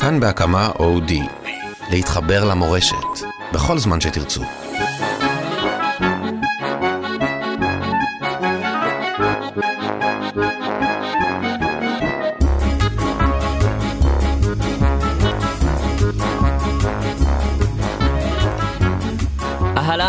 כאן בהקמה אודי. להתחבר למורשת, בכל זמן שתרצו.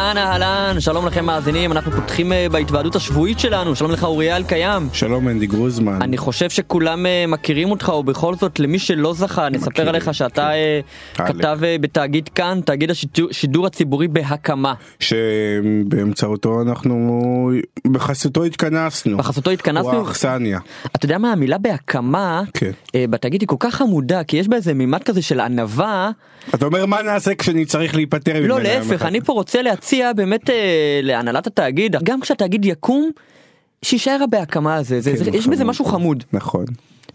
אהלן אהלן שלום לכם מאזינים אנחנו פותחים אה, בהתוועדות השבועית שלנו שלום לך אוריה אלקיים שלום אנדי גרוזמן. אני חושב שכולם אה, מכירים אותך ובכל זאת למי שלא זכה נספר עליך שאתה אותי. אה. כתב בתאגיד כאן תאגיד השידור שידור הציבורי בהקמה שבאמצעותו אנחנו בחסותו התכנסנו. בחסותו התכנסנו הוא האכסניה. אתה יודע מה המילה בהקמה כן. בתאגיד היא כל כך חמודה כי יש בה איזה מימד כזה של ענווה אתה אומר מה נעשה כשאני צריך להיפטר ממנה? לא להפך אחד?" אני פה רוצה להציע באמת אה, להנהלת התאגיד גם כשהתאגיד יקום. שיישאר בהקמה הזה, זה, כן, זה, יש בזה חמוד. משהו חמוד. נכון.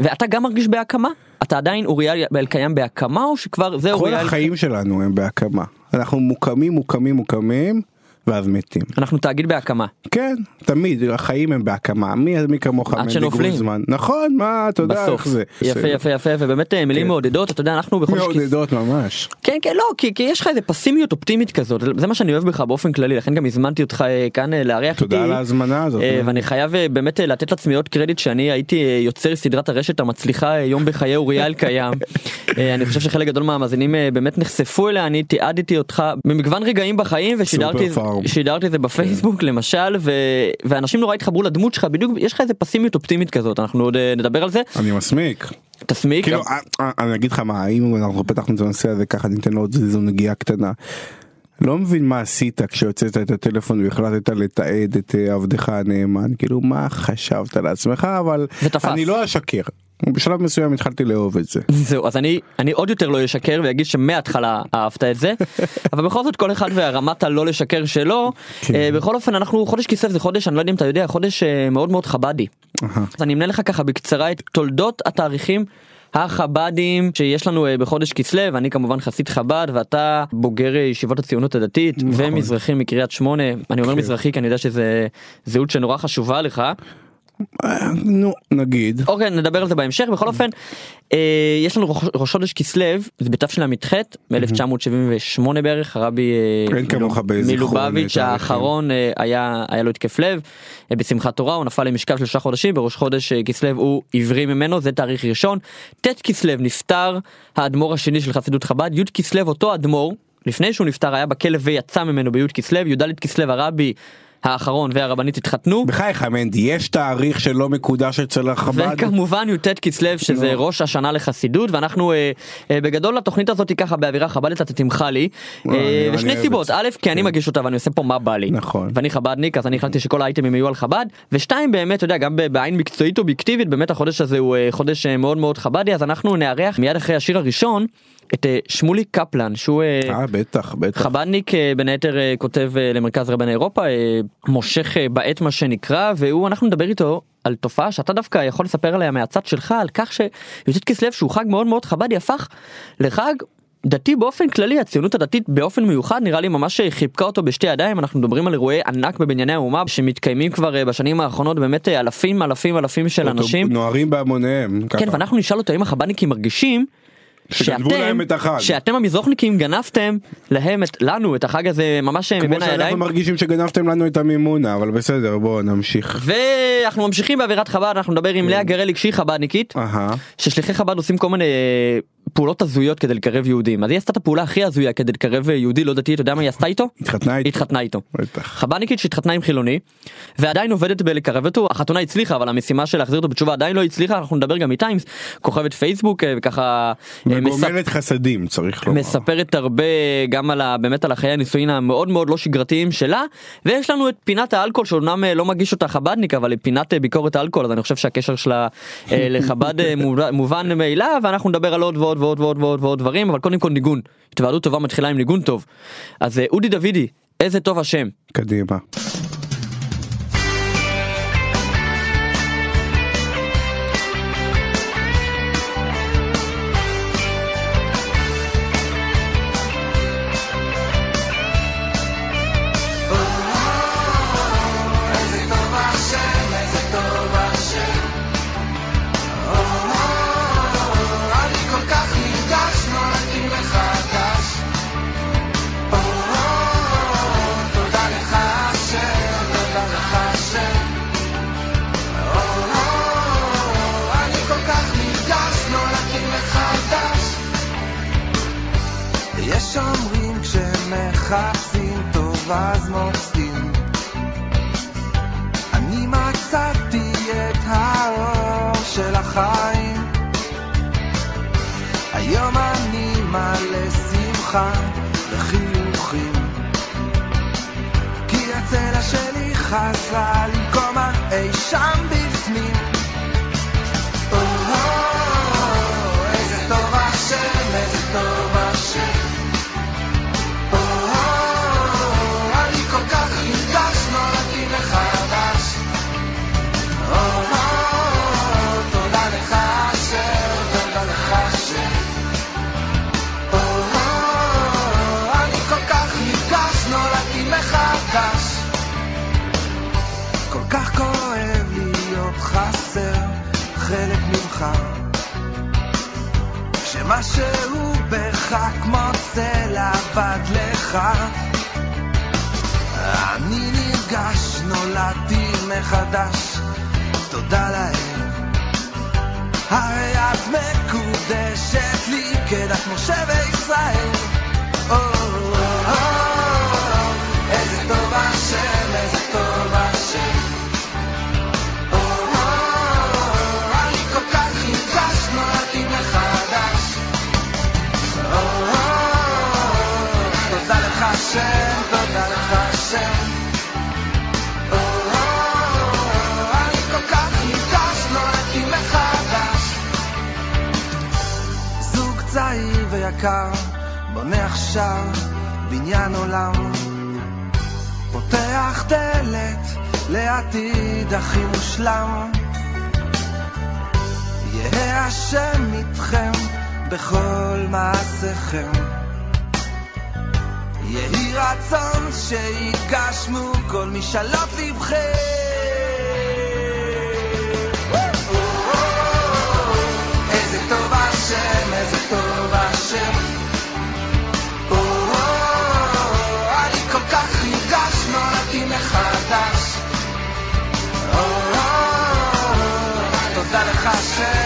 ואתה גם מרגיש בהקמה? אתה עדיין אוריה אלקיים בהקמה או שכבר זה כל אוריה החיים שלנו הם בהקמה. אנחנו מוקמים מוקמים מוקמים ואז מתים. אנחנו תאגיד בהקמה. כן תמיד החיים הם בהקמה מי מי כמוך עד שנופלים. גרוזמן. נכון מה אתה יודע. איך זה. יפה יפה יפה ובאמת אה, מילים כן. מעודדות אתה יודע אנחנו שכיס... מעודדות ממש. כן כן לא כי, כי יש לך איזה פסימיות אופטימית כזאת זה מה שאני אוהב בך באופן כללי לכן גם הזמנתי אותך אה, כאן אה, לארח תודה איתי. על ההזמנה הזאת. ואני חייב באמת לתת לעצמי עוד קרדיט שאני הייתי יוצר סדרת הרשת המצליחה יום בחיי אוריה אלקיים. אה, אני חושב שחלק גדול מהמאזינים באמת נחשפו אליה אני תיעדתי אותך במגוון רגעים בחיים ושידרתי פארם. שידרתי את זה בפייסבוק למשל ו... ואנשים נורא התחברו לדמות שלך בדיוק יש לך איזה פסימיות אופטימית כזאת אנחנו עוד אה, נדבר על זה אני מסמיק. תסמיק. כאילו אה, אה, אני אגיד לך מה אם אנחנו פתחנו את הנושא הזה ככה ניתן לו עוד איזו נגיעה קטנה. לא מבין מה עשית כשהוצאת את הטלפון והחלטת לתעד את עבדך הנאמן כאילו מה חשבת לעצמך אבל. אני לא אשקר. בשלב מסוים התחלתי לאהוב את זה. זהו אז אני אני עוד יותר לא אשקר ואגיד שמההתחלה אהבת את זה אבל בכל זאת כל אחד והרמת הלא לשקר שלו כן. אה, בכל אופן אנחנו חודש כסלו זה חודש אני לא יודע אם אתה יודע חודש אה, מאוד מאוד חבדי. אז אני אמנה לך ככה בקצרה את תולדות התאריכים. החבדים שיש לנו אה, בחודש כסלו אני כמובן חסיד חב"ד ואתה בוגר ישיבות הציונות הדתית נכון. ומזרחי מקריית שמונה אני אומר כן. מזרחי כי אני יודע שזה זהות שנורא חשובה לך נו נגיד. אוקיי נדבר על זה בהמשך בכל אופן אה, יש לנו ראש, ראש חודש כסלו זה בתשל"ח מ-1978 בערך הרבי אה, מלובביץ'. האחרון אה, היה היה לו התקף לב אה, בשמחת תורה הוא נפל למשכב שלושה חודשים בראש חודש אה, כסלו הוא עברי ממנו זה תאריך ראשון ט' כסלו נפטר האדמו"ר השני של חסידות חב"ד י' כסלו אותו אדמו"ר לפני שהוא נפטר היה בכלא ויצא ממנו בי' כסלו י"ד כסלו הרבי האחרון והרבנית התחתנו בחייך מנדי יש תאריך שלא מקודש אצל החב"ד. וכמובן י"ט כסלו שזה נו. ראש השנה לחסידות ואנחנו אה, אה, בגדול התוכנית הזאת היא ככה באווירה חב"דית אתה תמחה לי אה, אה, ושני סיבות. א' כי אני כן. מגיש אותה ואני עושה פה מה בא לי נכון. ואני חב"דניק אז אני החלטתי שכל האייטמים יהיו על חב"ד ושתיים באמת אתה יודע גם בעין מקצועית אובייקטיבית באמת החודש הזה הוא אה, חודש אה, מאוד מאוד חב"די אז אנחנו נארח מיד אחרי השיר הראשון את אה, שמולי קפלן שהוא אה, אה בטח בטח. חב"דניק בין היתר כותב למרכז רבני אירופה מושך בעת מה שנקרא והוא אנחנו נדבר איתו על תופעה שאתה דווקא יכול לספר עליה מהצד שלך על כך שי"ט כסלו שהוא חג מאוד מאוד חב"די הפך לחג. דתי באופן כללי הציונות הדתית באופן מיוחד נראה לי ממש חיבקה אותו בשתי ידיים אנחנו מדברים על אירועי ענק בבנייני האומה שמתקיימים כבר בשנים האחרונות באמת אלפים אלפים אלפים של אנשים נוהרים בהמוניהם. כן ככה. ואנחנו נשאל אותו האם החב"דניקים מרגישים שגנבו להם את החג. שאתם המזרוחניקים גנבתם להם את לנו את החג הזה ממש כמו מבין שאנחנו הידיים. מרגישים שגנבתם לנו את המימונה אבל בסדר בואו נמשיך. ואנחנו ממשיכים באווירת חב"ד אנחנו נדבר כן. עם לאה גרליק שהיא חב"דניקית. ששליחי חב"ד עושים כל מיני אה, פעולות הזויות כדי לקרב יהודים אז היא עשתה את הפעולה הכי הזויה כדי לקרב אה, יהודי לא דתי אתה יודע מה היא עשתה איתו? התחתנה איתי. התחתנה איתו. חב"דניקית שהתחתנה עם חילוני ועדיין עובדת בלקרב אותו החתונה הצליחה אבל המשימה של להחזיר אותו בתשובה עדיין לא הצליחה אנחנו נדבר גם איתה עם כוכבת פייסבוק אה, וככה אה, מספ- מגומלת חסדים צריך לומר. מספרת הרבה גם על ה, באמת על החיי הנישואין המאוד מאוד לא שגרתיים שלה ויש לנו את פינת האלכוהול שאומנם אה, לא מגיש אותה חב"דניק אבל היא פינת אה, ביקורת האלכוהול אז אני חושב שהקשר שלה אה, לחב"ד אה, מובן מאליו ואנחנו נדבר על עוד ועוד ועוד ועוד ועוד ועוד דברים אבל קודם כל ניגון. התוועדות טובה מתחילה עם ניגון טוב. אז אה, אודי דוידי איזה טוב השם. קדימה. כשמחפשים טוב אז מוצאים. אני מצאתי את האור של החיים. היום אני מלא שמחה וחיוכים. כי הצלע שלי חזרה למקומה אי שם בפנים כשמשהו בך כמו צלע אבד לך. אני נרגש, נולדתי מחדש, תודה לאל. הרי את מקודשת לי כדת משה וישראל או, ויקר בונה עכשיו בניין עולם. פותח דלת לעתיד הכי מושלם. יהא השם איתכם בכל מעשיכם. יהי רצון שיגשמו כל משאלות לבכם תודה לך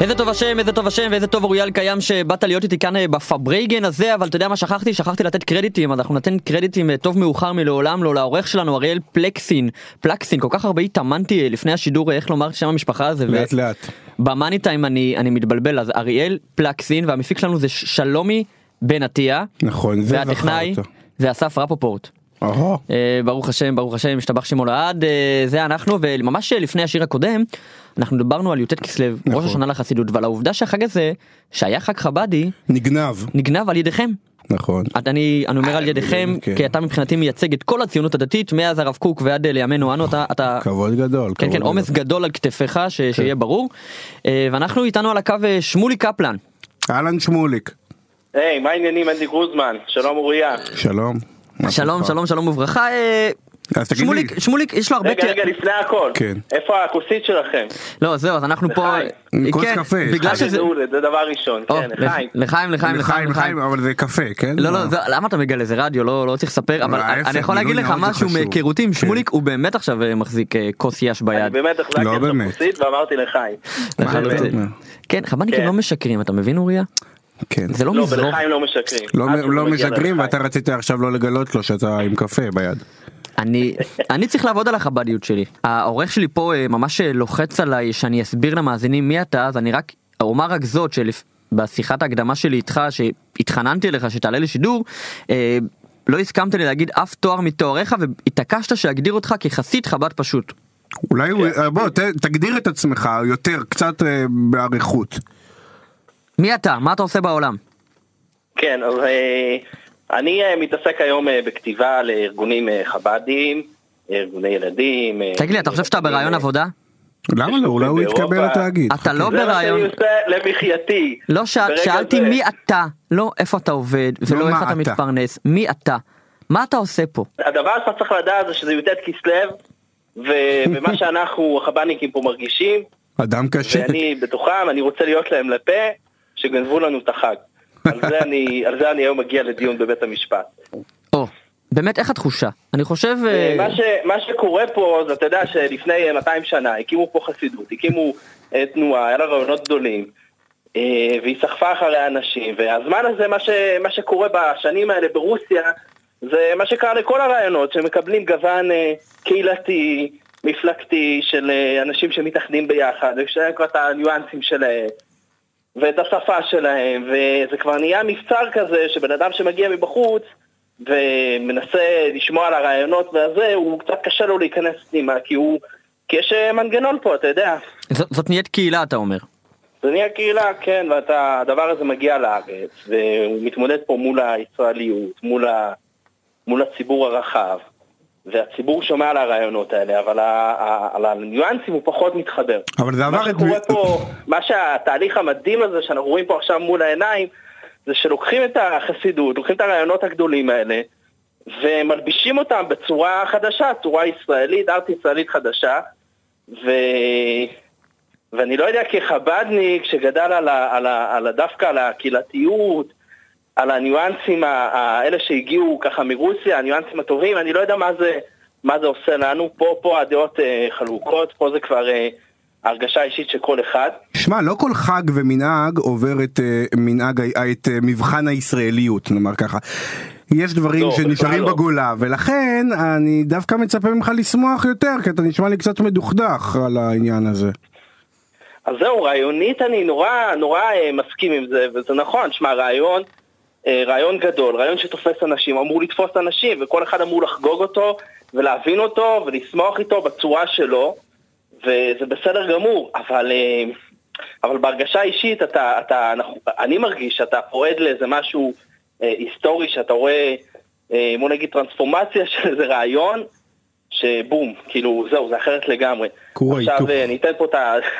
איזה טוב השם, איזה טוב השם ואיזה טוב אוריאל קיים שבאת להיות איתי כאן אה, בפברייגן הזה, אבל אתה יודע מה שכחתי? שכחתי לתת קרדיטים, אז אנחנו ניתן קרדיטים אה, טוב מאוחר מלעולם לא לעורך שלנו אריאל פלקסין, פלקסין, כל כך הרבה התאמנתי אה, לפני השידור איך לומר את שם המשפחה הזה, לאט לאט. במאני טיים אני, אני מתבלבל, אז אריאל פלקסין והמפיק שלנו זה שלומי בן עטיה, נכון, זה והטכנאי זכרת. זה אסף רפופורט. אה, ברוך השם, ברוך השם, השתבח שמו לעד, אה, זה אנחנו, וממש אה, לפני השיר הקודם, אנחנו דיברנו על י"ט כסלו, נכון. ראש השנה לחסידות, ועל העובדה שהחג הזה, שהיה חג חבדי, נגנב, נגנב על ידיכם. נכון. את- אני, אני אומר על ידיכם, כן. כי אתה מבחינתי מייצג את כל הציונות הדתית, מאז הרב קוק ועד לימינו אנו, אתה, אתה, כבוד גדול. כן כן, עומס גדול. על כתפיך, ש, שיהיה ברור. ואנחנו איתנו על הקו שמולי קפלן. אהלן שמוליק, היי, מה העניינים, אנדי גרוזמן? שלום אוריה. שלום. שלום? שלום, שלום וברכה. אה. שמוליק, שמוליק, יש לו הרבה... רגע, רגע, לפני הכל. כן. איפה הכוסית שלכם? לא, זהו, אז אנחנו פה... לחיים. כוס כן, קפה. בגלל שזה... זה דבר ראשון, כן, לחיים. לחיים, לחיים, לחיים, לחיים, אבל זה קפה, כן? לא לא זה- למה אתה מגלה זה רדיו לא לא צריך לספר אבל אני יכול להגיד לך משהו. מהיכרותי עם כן. שמוליק הוא באמת עכשיו אה, מחזיק אה, כוס יש אני ביד. באמת החזקתי לא עכשיו באמת. כוסית ואמרתי לחיים. כן חב"דניקים כן. לא משקרים אתה מבין אוריה? כן. זה לא לא, מזרוק. לא משקרים. לא, שזה לא מגיע משקרים. ואתה רצית עכשיו לא לגלות לו שאתה עם קפה ביד. אני אני צריך לעבוד על החב"דיות שלי. העורך שלי פה אה, ממש אה, לוחץ עליי שאני אסביר למאזינים מי אתה אז אני רק אומר רק זאת שבשיחת ההקדמה שלי איתך שהתחננתי אליך שתעלה לשידור. אה, לא הסכמת לי להגיד אף תואר מתואריך והתעקשת שאגדיר אותך כחסיד חב"ד פשוט. אולי הוא, בוא ת, תגדיר את עצמך יותר קצת אה, באריכות. מי אתה? מה אתה עושה בעולם? כן, אז אה, אני אה, מתעסק היום אה, בכתיבה לארגונים חב"דים, ארגוני ילדים. תגיד לי, אתה חושב שאתה אה, עבודה? למה לא? אולי הוא. יתקבל לתאגיד. אתה לא זה מה בראיון. שאני עושה למחייתי. לא שאלתי. מי אתה, לא איפה אתה עובד, ולא לא איך מה אתה. מתפרנס, מי אתה? מה אתה עושה פה? הדבר שאתה צריך לדעת זה שזה י"ט כסלו, ומה שאנחנו החב"דניקים פה מרגישים, אדם קשה. ואני בתוכם, אני רוצה להיות להם לפה, שגנבו לנו את החג. על זה אני, על זה אני היום מגיע לדיון בבית המשפט. או, באמת איך התחושה? אני חושב... אה, מה, ש, מה שקורה פה, זה אתה יודע שלפני אה, 200 שנה הקימו פה חסידות, הקימו אה, תנועה, היה לה רעיונות גדולים, אה, והיא סחפה אחרי אנשים, והזמן הזה, מה, ש, מה שקורה בשנים האלה ברוסיה, זה מה שקרה לכל הרעיונות, שמקבלים גוון אה, קהילתי, מפלגתי, של אה, אנשים שמתאחדים ביחד, ויש להם כבר את הניואנסים שלהם. ואת השפה שלהם, וזה כבר נהיה מבצר כזה, שבן אדם שמגיע מבחוץ ומנסה לשמוע על הרעיונות והזה, הוא קצת קשה לו להיכנס פנימה, כי הוא... כי יש אה, מנגנון פה, אתה יודע. זאת זאת נהיית קהילה אתה אומר. זה נהיה קהילה, כן, והדבר הזה מגיע לארץ, והוא מתמודד פה מול הישראליות, מול, ה, מול הציבור הרחב, והציבור שומע על הרעיונות האלה, אבל על הניואנסים הוא פחות מתחבר. אבל זה עבר מה את... שקורה פה, מה שהתהליך המדהים הזה שאנחנו רואים פה עכשיו מול העיניים, זה שלוקחים את החסידות, לוקחים את הרעיונות הגדולים האלה, ומלבישים אותם בצורה חדשה, צורה ישראלית, ארט ישראלית חדשה, ו... ואני לא יודע כחב"דניק שגדל על, ה... על, ה... על ה... דווקא על הקהילתיות, על הניואנסים. האלה שהגיעו ככה מרוסיה, הניואנסים הטובים, אני לא יודע מה זה, מה זה עושה לנו, פה, פה הדעות אה, חלוקות, פה זה כבר אה, הרגשה אישית של כל אחד. שמע, לא כל חג ומנהג עובר את אה, מנהג, ה- את אה, מבחן הישראליות, נאמר ככה. יש דברים לא, שנשארים לא. בגולה, ולכן אני דווקא מצפה ממך לשמוח יותר, כי אתה נשמע לי קצת מדוכדך על העניין הזה. אז זהו, רעיונית אני נורא נורא אה, מסכים עם זה, וזה נכון, שמע, רעיון, אה, רעיון גדול, רעיון שתופס אנשים, אמור לתפוס אנשים, וכל אחד אמור לחגוג אותו, ולהבין אותו, ולשמוח איתו בצורה שלו, וזה בסדר גמור, אבל, אה, אבל בהרגשה אישית, אתה, אתה, אנחנו, אני מרגיש שאתה פועד לאיזה משהו אה, היסטורי, שאתה רואה, אה, בוא נגיד, טרנספורמציה של איזה רעיון, שבום, כאילו, זהו, זה אחרת לגמרי. כור עכשיו. אה, אני אתן פה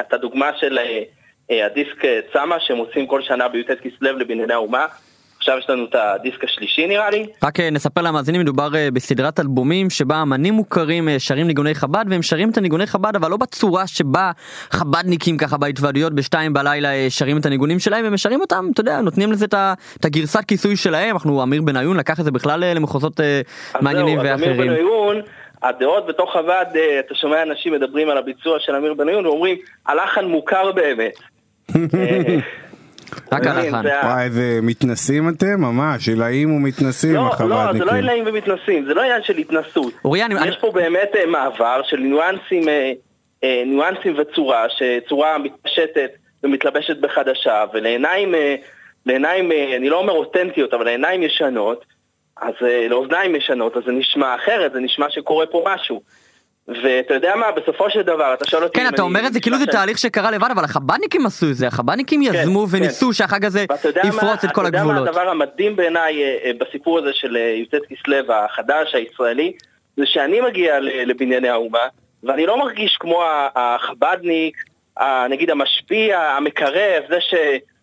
את הדוגמה של אה, אה, הדיסק אה, צמא שהם עושים כל שנה בי"ט כסלו לבנייני האומה. עכשיו יש לנו את הדיסק השלישי נראה לי. רק אה, נספר למאזינים מדובר אה, בסדרת אלבומים שבה אמנים מוכרים אה, שרים ניגוני חב"ד והם שרים את הניגוני חב"ד אבל לא בצורה שבה חב"דניקים ככה בהתוועדויות בשתיים בלילה שרים את הניגונים שלהם הם שרים אותם אתה יודע נותנים לזה את הגרסת כיסוי שלהם אנחנו אמיר בניון לקח את זה בכלל למחוזות מעניינים זהו, אז אמיר ואחרים. בניון, הדעות בתוך חב"ד, אתה שומע אנשים מדברים על הביצוע של אמיר בניון ואומרים, הלחן מוכר באמת. רק הלחן. וואי, איזה מתנסים אתם, ממש, עילאים ומתנסים, לא, לא, זה לא החב"דניקים. עילאים ומתנסים, זה לא עניין של התנסות. אוריה, אני- יש פה באמת אה, מעבר של ניואנסים, אה, אה, ניואנסים וצורה, שצורה מתפשטת ומתלבשת בחדשה, ולעיניים, לעיניים, אני לא אומר אותנטיות, אבל לעיניים ישנות, אז לאוזניים ישנות, אז זה נשמע אחרת, זה נשמע שקורה פה משהו. ואתה יודע מה, בסופו של דבר, אתה שואל אותי... כן אתה אומר את זה כאילו זה תהליך שקרה לבד אבל החב"דניקים עשו את זה החב"דניקים יזמו כן. וניסו שהחג הזה יפרוץ את כל אתה יודע הגבולות. מה הדבר המדהים בעיניי אה, אה, בסיפור הזה של אה, י"ט כסלו החדש, הישראלי, זה שאני מגיע לבנייני האומה, ואני לא מרגיש כמו החב"דניק, נגיד המשפיע, המקרב, זה, ש,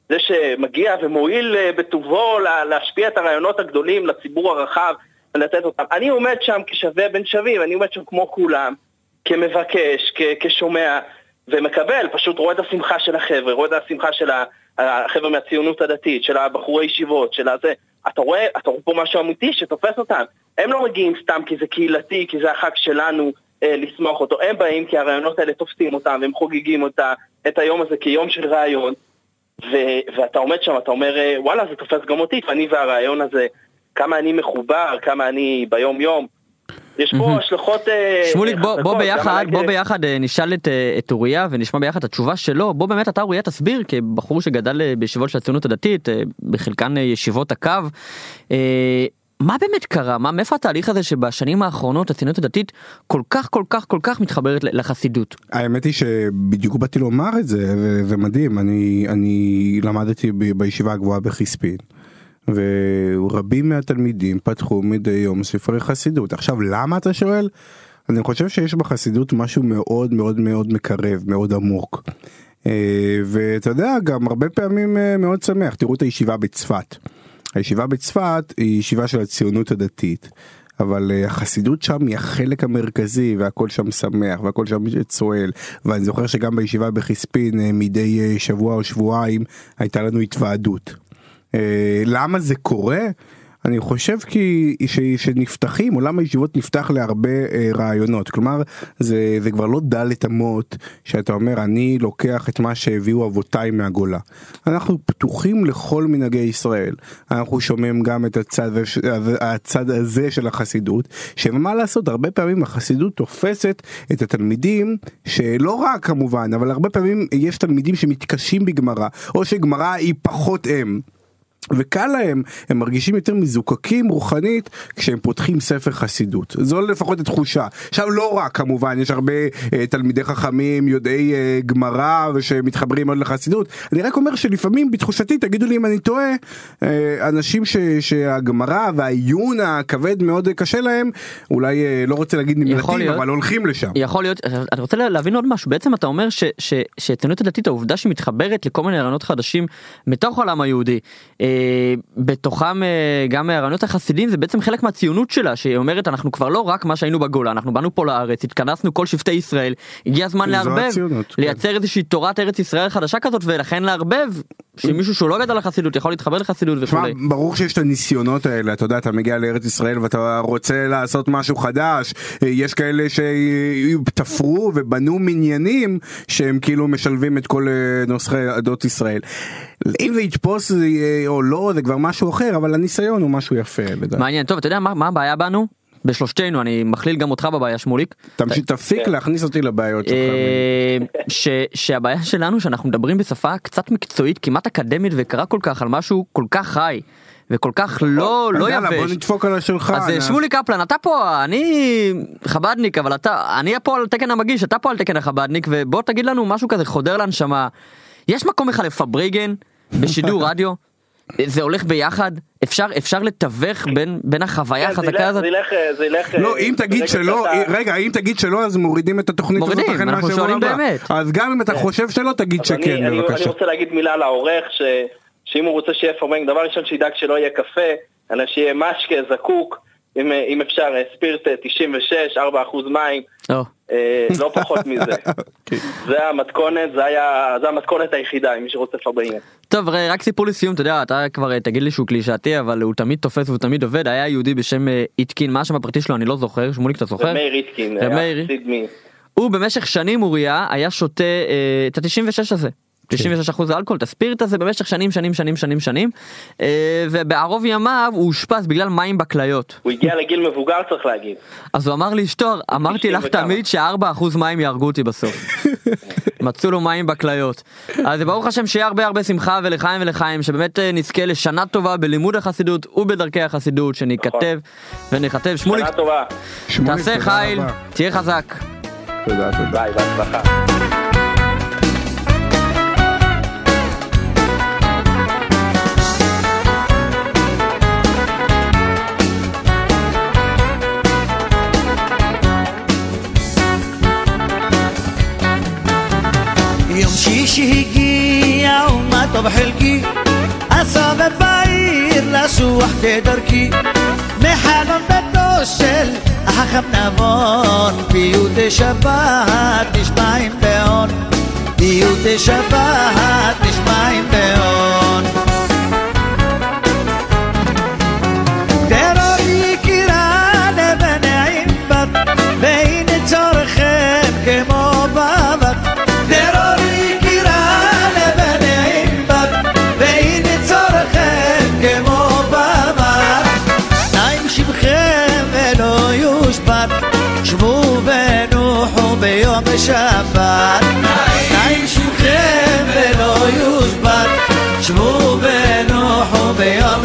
זה שמגיע ומועיל בטובו לה- להשפיע את הרעיונות הגדולים לציבור הרחב ולתת אותם. אני עומד שם כשווה בין שווים, אני עומד שם כמו כולם, כמבקש, כ- כשומע, ומקבל, פשוט רואה את השמחה של החבר'ה, רואה את השמחה של החבר'ה מהציונות הדתית, של הבחורי ישיבות, של הזה. אתה רואה, אתה רואה פה משהו אמיתי שתופס אותם. הם לא מגיעים סתם כי זה קהילתי, כי זה החג שלנו אה, לשמוח אותו. הם באים כי הרעיונות האלה תופסים אותם, והם חוגגים אותה, את היום הזה כיום של רעיון. ו- ואתה עומד שם, אתה אומר, אה, וואלה, זה תופס גם אותי, ואני והרעיון הזה, כמה אני מחובר, כמה אני ביום-יום. יש פה. השלכות אה, שמוליק בוא, ביחד בוא ביחד אה, נשאל את, אה, את אוריה ונשמע ביחד את התשובה שלו בוא באמת אתה אוריה תסביר כבחור שגדל בישיבות של הציונות הדתית בחלקן ישיבות הקו. מה באמת קרה? מה, מאיפה התהליך הזה שבשנים האחרונות הציונות הדתית כל כך כל כך כל כך מתחברת לחסידות? האמת היא שבדיוק באתי לומר את זה, וזה מדהים, אני, אני למדתי ב- בישיבה הגבוהה בחיספין, ורבים מהתלמידים פתחו מדי יום ספרי חסידות. עכשיו, למה אתה שואל? אני חושב שיש בחסידות משהו מאוד מאוד מאוד מקרב, מאוד עמוק. אה, ואתה יודע, גם הרבה פעמים אה, מאוד שמח, תראו את הישיבה בצפת. הישיבה בצפת היא ישיבה של הציונות הדתית. אבל אה, החסידות שם היא החלק המרכזי והכל שם שמח והכל שם צועל ואני זוכר שגם בישיבה בחיספין אה, מדי שבוע או שבועיים הייתה לנו התוועדות. אה, למה זה קורה? אני חושב כי ש, שנפתחים עולם הישיבות נפתח להרבה אה, רעיונות כלומר זה זה כבר לא דלת אמות שאתה אומר אני לוקח את מה שהביאו אבותיי מהגולה. אנחנו פתוחים לכל מנהגי ישראל אנחנו שומעים גם את הצד, הצד הזה של החסידות שמה לעשות הרבה פעמים החסידות תופסת את התלמידים שלא רק כמובן אבל הרבה פעמים יש תלמידים שמתקשים בגמרא או שגמרא היא פחות הם. וקל להם, הם מרגישים יותר מזוקקים רוחנית כשהם פותחים ספר חסידות. זו לפחות התחושה. עכשיו לא רק כמובן, יש הרבה אה, תלמידי חכמים, יודעי אה, גמרא ושמתחברים מאוד לחסידות. אני רק אומר שלפעמים בתחושתי, תגידו לי אם אני טועה, אה, אנשים ש, שהגמרא והעיון הכבד מאוד קשה להם, אולי אה, לא רוצה להגיד נמלטים, להיות. אבל הולכים לשם. יכול להיות, אני רוצה להבין עוד משהו, בעצם אתה אומר שהציונות הדתית העובדה שהיא מתחברת לכל מיני רעיונות חדשים מתוך העולם היהודי, אה, בתוכם אה, גם הרעיונות החסידים זה בעצם חלק מהציונות שלה שהיא אומרת אנחנו כבר לא רק מה שהיינו בגולה אנחנו באנו פה לארץ התכנסנו כל שבטי ישראל הגיע הזמן לערבב הציונות, כן. לייצר איזושהי תורת ארץ ישראל חדשה כזאת ולכן לערבב שמישהו שהוא לא גדל לחסידות יכול להתחבר לחסידות וכולי. ברור שיש את הניסיונות האלה, אתה יודע, אתה מגיע לארץ ישראל ואתה רוצה לעשות משהו חדש, אה, יש כאלה שתפרו ובנו מניינים שהם כאילו משלבים את כל אה, נוסחי עדות ישראל. אם זה יתפוס אה, או לא זה כבר משהו אחר, אבל הניסיון הוא משהו יפה לדעתי. מעניין טוב אתה יודע מה, מה הבעיה בנו? בשלושתנו אני מכליל גם אותך בבעיה שמוליק. תמשיך, תפסיק להכניס אותי לבעיות שלך. אה, ש, שהבעיה שלנו שאנחנו מדברים בשפה קצת מקצועית כמעט אקדמית וקרה כל כך על משהו כל כך חי וכל כך לא לא יאללה, בוא יבש. נדפוק על השולחן. אז אה, שמולי קפלן אתה פה אני חבדניק אבל אתה אני פה על תקן המגיש אתה פה על תקן החבדניק ובוא תגיד לנו משהו כזה חודר לנשמה. יש מקום אחד לפבריגן בשידור רדיו זה הולך ביחד אפשר אפשר לתווך בין בין החוויה כן, זה החזקה הזאת. זה ילך, זה ילך... לא, אה, אם תגיד ברגע שלא, רגע, אם תגיד שלא אז מורידים את התוכנית הזאת מורידים, אנחנו שואלים. באמת. אז גם אם אתה חושב שלא, תגיד שכן אני- אני בבקשה. רוצה להגיד מילה לעורך, ש- שאם הוא רוצה שיהיה פרמנג, דבר ראשון שידאג שלא יהיה קפה, אלא שיהיה משקה זקוק, אם, אם אפשר אה, ספירט אה, 96, 4% מים, או, אה, לא פחות מזה. זה המתכונת, זה היה, זה המתכונת היחידה, אם מי שרוצה פרמנג. טוב ר- רק סיפור לסיום אתה יודע אתה כבר אה, תגיד לי שהוא קלישאתי אבל הוא תמיד תופס והוא תמיד עובד היה יהודי בשם אה, איטקין מה השם הפרטי שלו אני לא זוכר שמוליק אתה זוכר? ומאיר ריטקין, ומאיר. היה חסיד מ... הוא במשך שנים אוריה היה שותה אה, את ה-96 הזה. 96 אחוז אלכוהול, את הספיריט הזה במשך שנים שנים שנים שנים שנים אה, ובערוב ימיו הוא אושפז בגלל מים בכליות הוא הגיע לגיל מבוגר צריך להגיד. אז הוא אמר לאשתו אמרתי לך. תמיד שארבע אחוז מים יהרגו אותי בסוף מצאו לו מים בכליות אז ברוך השם שיהיה הרבה הרבה שמחה ולחיים ולחיים שבאמת אה, נזכה לשנה טובה בלימוד החסידות ובדרכי החסידות שניכתב וניכתב שמוליק שנה טובה. שמוליק, תעשה תודה חיל. תהיה חזק. תודה, תודה. ביי, בהצלחה. יום שישי הגיע ומה טוב חלקי? אסובב בעיר לשוח כדרכי. מחלון ביתו של החכם נבון. פיוטי שבת נשמעים בהון פיוטי שבת נשמעים בהון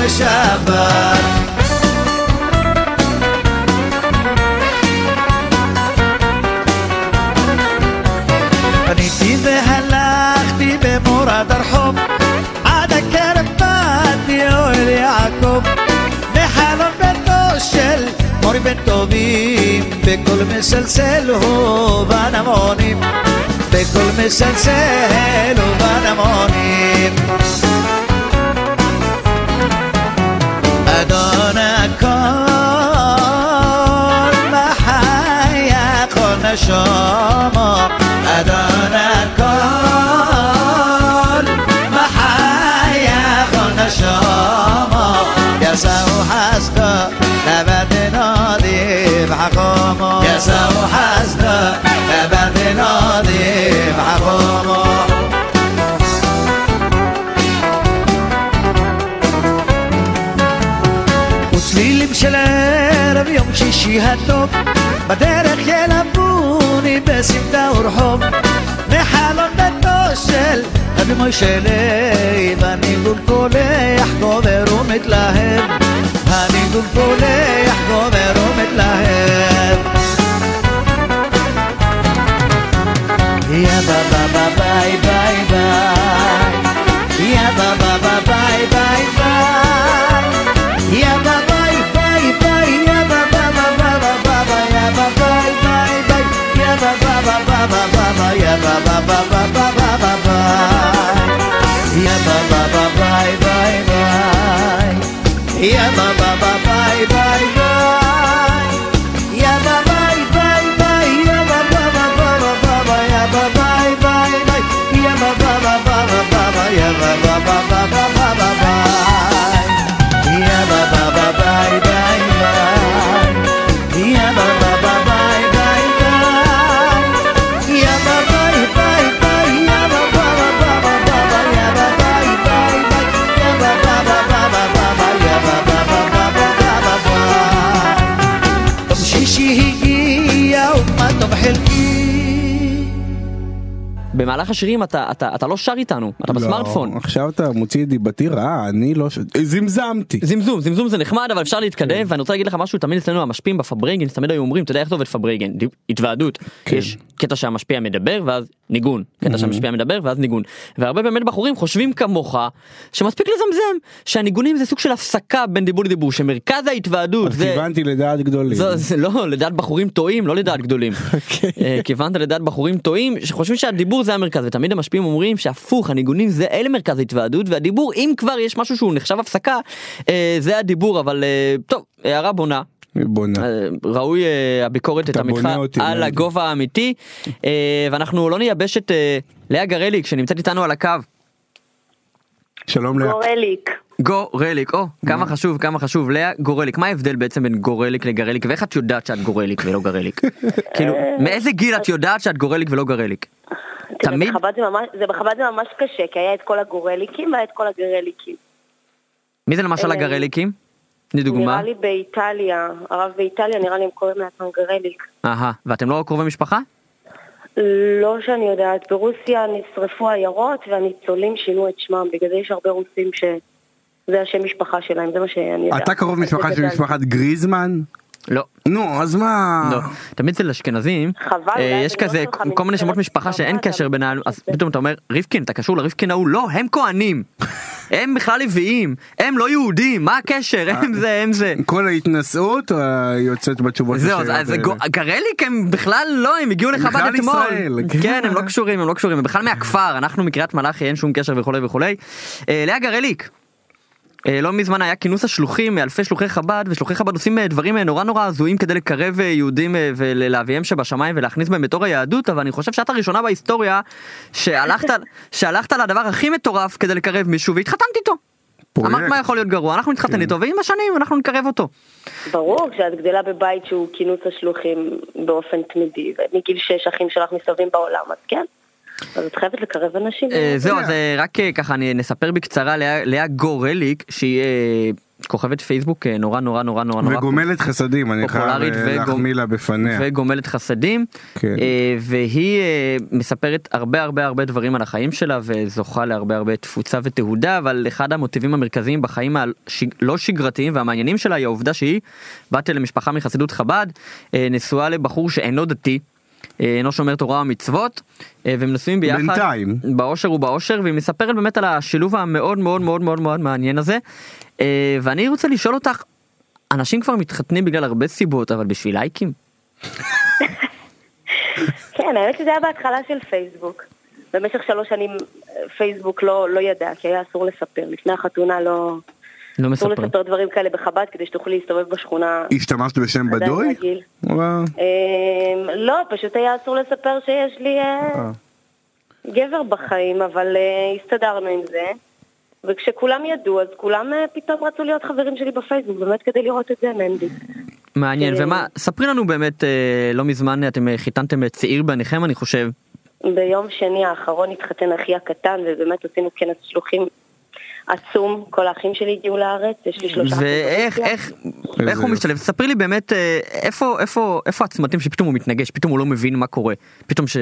בשבת. פניתי והלכתי במורד הרחוב עד הקרב באתי אוהל יעקב. מחלון ביתו של מורי בן טובים בקול מסלסל ובנמונים בקול מסלסל ובנמונים نشامة أدانا كل محايا خل نشامة يا سو حسدا نبد نادي بحقامة يا سو حسدا نبد نادي بحقامة وصلي لي مشلار بيوم شيشي هتوب بدرخ يلعب בסמטה ורחוב מחלון ביתו של רבי מוישה לייב הניגון קולח גובר ומתלהב הניגון קולח גובר ומתלהב יא ביי ביי ביי בא בא בא בא בא בא יא בא בא בא בא בא בא בא ביי יא בא בא בא ביי ביי ביי יא בא בא בא ביי ביי ביי יא בא ביי ביי ביי יא בא בא בא בא בא בא בא יא בא ביי ביי ביי יא בא בא בא בא בא בא בא יא בא בא בא במהלך השירים אתה אתה אתה לא שר איתנו אתה בסמארטפון. לא, עכשיו אתה מוציא את דיבתי רעה, אני לא... ש- זמזמתי. זמזום זמזום זה נחמד אבל אפשר להתקדם ואני רוצה להגיד לך משהו תמיד אצלנו המשפיעים בפברייגן תמיד היו אומרים אתה יודע איך זה עובד פברייגן דיב- התוועדות יש קטע שהמשפיע מדבר ואז ניגון קטע שהמשפיע מדבר ואז ניגון והרבה באמת בחורים חושבים כמוך שמספיק לזמזם שהניגונים זה סוג של הפסקה בין דיבור לדיבור שמרכז ההתוועדות זה. כיוונתי לדעת גדולים. זה, זה לא לדעת בחורים טועים לא לדעת גדולים. אה, כיוונת לדעת בחורים טועים שחושבים שהדיבור זה המרכז ותמיד המשפיעים אומרים שהפוך הניגונים זה אלה מרכז ההתוועדות והדיבור אם כבר יש משהו שהוא נחשב הפסקה אה, זה הדיבור אבל אה, טוב הערה בונה. בונה. אה, ראוי אה, הביקורת את עמיתך אותי, על. הגובה האמיתי אה, ואנחנו לא נייבש את אה, לאה גרליק שנמצאת איתנו על הקו. שלום לאה. גורליק. גורליק, או, כמה חשוב, כמה חשוב, לאה גורליק, מה ההבדל בעצם בין גורליק לגרליק, ואיך את יודעת שאת גורליק ולא גרליק? כאילו, מאיזה גיל את יודעת שאת גורליק ולא גרליק? תמיד? בחב"ד זה ממש- זה בחב"ד זה ממש קשה, כי היה את כל הגורליקים והיה את כל הגרליקים. מי זה למשל אלה- הגרליקים? תני דוגמה. נראה לי באיטליה, הרב באיטליה, נראה לי הם קוראים לעצמם גרליק. אהה, ואתם לא קרובי משפחה? לא שאני יודעת, ברוסיה נשרפו עיירות והניצולים שינו את שמם, בגלל זה יש הרבה רוסים שזה השם משפחה שלהם, זה מה שאני יודעת. אתה קרוב משפחה של. משפחת גריזמן? לא. נו, אז מה? לא, תמיד אצל אשכנזים, אה, יש לא כזה כל מיני שמות משפחה שאין חב"ד, קשר אבל בינם, אז בסדר. פתאום אתה אומר ריבקין, אתה קשור לריבקין ההוא, לא, הם כהנים, הם בכלל לוויים, הם לא יהודים, מה הקשר, הם זה, הם זה. כל ההתנשאות אה, יוצאת בתשובות זהו, לשאלות אז האלה. גו- גרליק הם בכלל לא, הם הגיעו לחב"ד אתמול. כן. כן, הם לא קשורים, הם לא קשורים, הם בכלל מהכפר, אנחנו מקריית מלאכי, אין שום קשר וכולי וכולי. אה, לאה גרליק. אה, לא מזמן היה כינוס השלוחים מאלפי שלוחי חב"ד ושלוחי חב"ד עושים אה, דברים אה, נורא נורא הזויים כדי לקרב יהודים ולהביאם שבשמיים ולהכניס בהם בתור היהדות אבל אני חושב שאת הראשונה בהיסטוריה שהלכת שהלכת לדבר הכי מטורף כדי לקרב מישהו והתחתנת איתו. פרויקט. אמרת מה יכול להיות גרוע אנחנו נתחתן כן. איתו ועם השנים אנחנו נקרב אותו. ברור, כשאת גדלה בבית שהוא כינוס השלוחים באופן תמידי, ומגיל שש אחים שלך מסתובבים בעולם, אז כן. אז את חייבת לקרב אנשים. אה, זהו. אז אה, רק אה, ככה אני נספר בקצרה לאה- גורליק שהיא כוכבת פייסבוק נורא נורא נורא נורא נורא וגומלת חסדים, אני חייב להחמיא לה בפניה. וגומלת חסדים כן. והיא מספרת הרבה הרבה הרבה דברים על החיים שלה וזוכה להרבה הרבה תפוצה ותהודה אבל אחד המוטיבים המרכזיים בחיים הלא שגרתיים והמעניינים שלה היא העובדה שהיא בת למשפחה מחסידות חב"ד אה, נשואה לבחור שאינו דתי. אה, אינו שומר תורה ומצוות אה, והם נשואים ביחד בינתיים. באושר ובאושר והיא מספרת באמת על השילוב המאוד מאוד מאוד מאוד מאוד מעניין הזה אה, ואני רוצה לשאול אותך אנשים כבר מתחתנים בגלל הרבה סיבות אבל בשביל לייקים. כן, האמת שזה היה בהתחלה של פייסבוק. במשך שלוש שנים פייסבוק לא, לא ידע, כי היה אסור לספר. לפני החתונה לא... לא אסור מספר. לספר דברים כאלה בחב"ד כדי שתוכלי להסתובב בשכונה. השתמשת בשם בדוי? אמ, לא, פשוט היה אסור לספר שיש לי אה, אה. גבר בחיים, אבל אה, הסתדרנו עם זה. וכשכולם ידעו, אז כולם פתאום רצו להיות חברים שלי בפייסבוק, באמת כדי לראות את זה, מנדי. מעניין אה, ומה ספרי לנו באמת לא מזמן אתם חיתנתם צעיר בניכם אני חושב. ביום שני האחרון התחתן אחי הקטן, ובאמת עשינו כנס שלוחים עצום. כל האחים שלי הגיעו לארץ, יש לי שלושה אחים ואיך. איך איך הוא. משתלב ספרי לי באמת אה, איפה איפה איפה הצמתים שפתאום הוא מתנגש פתאום הוא לא מבין מה קורה פתאום ש...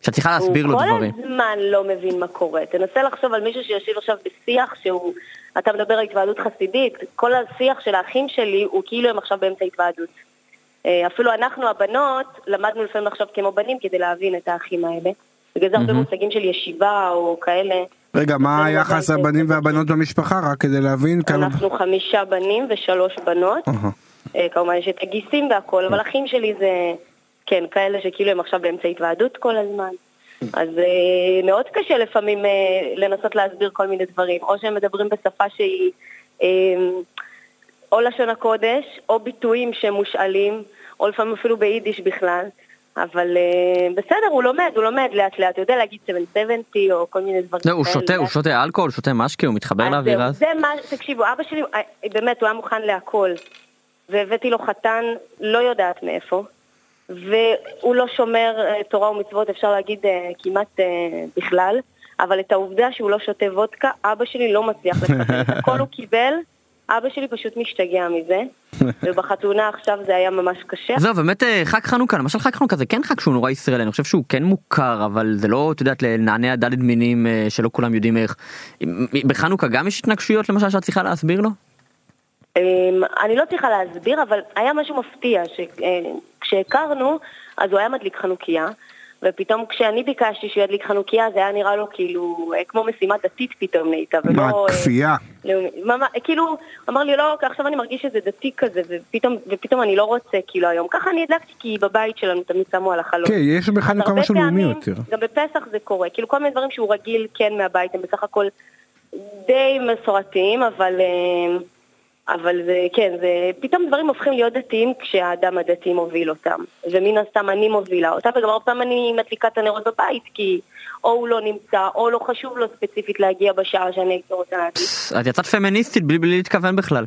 שאת צריכה להסביר לו הוא דברים. כל הזמן לא מבין מה קורה. תנסה לחשוב על מישהו שיושב עכשיו בשיח שהוא... אתה מדבר על התוועדות חסידית, כל השיח של האחים שלי הוא כאילו הם עכשיו באמצע התוועדות. אה, אפילו אנחנו הבנות למדנו לפעמים עכשיו כמו בנים כדי להבין את האחים האלה. בגלל זה הרבה. מושגים של ישיבה או כאלה. רגע, מה אצלנו היחס הבנים והבנות במשפחה? רק כדי להבין כמה... אנחנו חמישה בנים ושלוש בנות. אה, כמובן יש את הגיסים והכל, אבל אחים שלי זה, כן, כאלה שכאילו הם עכשיו באמצע התוועדות כל הזמן. אז אה, מאוד קשה לפעמים אה, לנסות להסביר כל מיני דברים, או שהם מדברים בשפה שהיא או לשון הקודש, או ביטויים שהם מושאלים, או לפעמים אפילו ביידיש בכלל. אבל אה, בסדר, הוא לומד, הוא לומד לאט לאט, הוא יודע להגיד 770 או כל מיני דברים לא, הוא. שותה הוא שותה אלכוהול שותה משקה הוא מתחבר לאווירה. זה מה, תקשיבו, אבא שלי, אה, באמת, הוא היה מוכן להכל. והבאתי לו חתן, לא יודעת מאיפה. והוא לא שומר אה, תורה ומצוות, אפשר להגיד כמעט בכלל. אבל את העובדה שהוא לא שותה וודקה, אבא שלי לא מצליח לספר. את הכל הוא קיבל, אבא שלי פשוט משתגע מזה. ובחתונה עכשיו זה היה ממש קשה. זהו באמת אה, חג חנוכה למשל חג חנוכה זה כן חג שהוא נורא ישראלי אני חושב שהוא כן מוכר אבל זה לא את יודעת לנענע דלת מינים אה, שלא כולם יודעים איך. בחנוכה גם יש התנגשויות למשל שאת צריכה להסביר לו? אמ, אני לא צריכה להסביר, אבל היה משהו מפתיע, שכשהכרנו, אז הוא היה מדליק חנוכיה, ופתאום כשאני ביקשתי שהוא ידליק חנוכיה, זה היה נראה לו כאילו אה, כמו משימה דתית פתאום נהייתה, ולא... מה, אה, כפייה? כאילו, אמר לי, לא, עכשיו אני מרגיש שזה דתי כזה, ופתאום, ופתאום אני לא רוצה, כאילו, היום. ככה אני הדלקתי, כי בבית שלנו תמיד שמו על החלון. כן, יש בחנוכה משהו לאומי יותר. גם בפסח זה קורה, כאילו כל מיני דברים שהוא רגיל כן מהבית, הם בסך הכל די מסורתיים, אבל, אה, אבל זה, כן, זה, פתאום דברים הופכים להיות דתיים כשהאדם הדתי מוביל אותם, ומן הסתם אני מובילה אותם, וגם הרבה פעמים אני מדליקה את הנרות בבית, כי או הוא לא נמצא, או לא חשוב לו ספציפית להגיע בשעה שאני הייתי רוצה להדליק. את יצאת פמיניסטית בלי בלי להתכוון בכלל.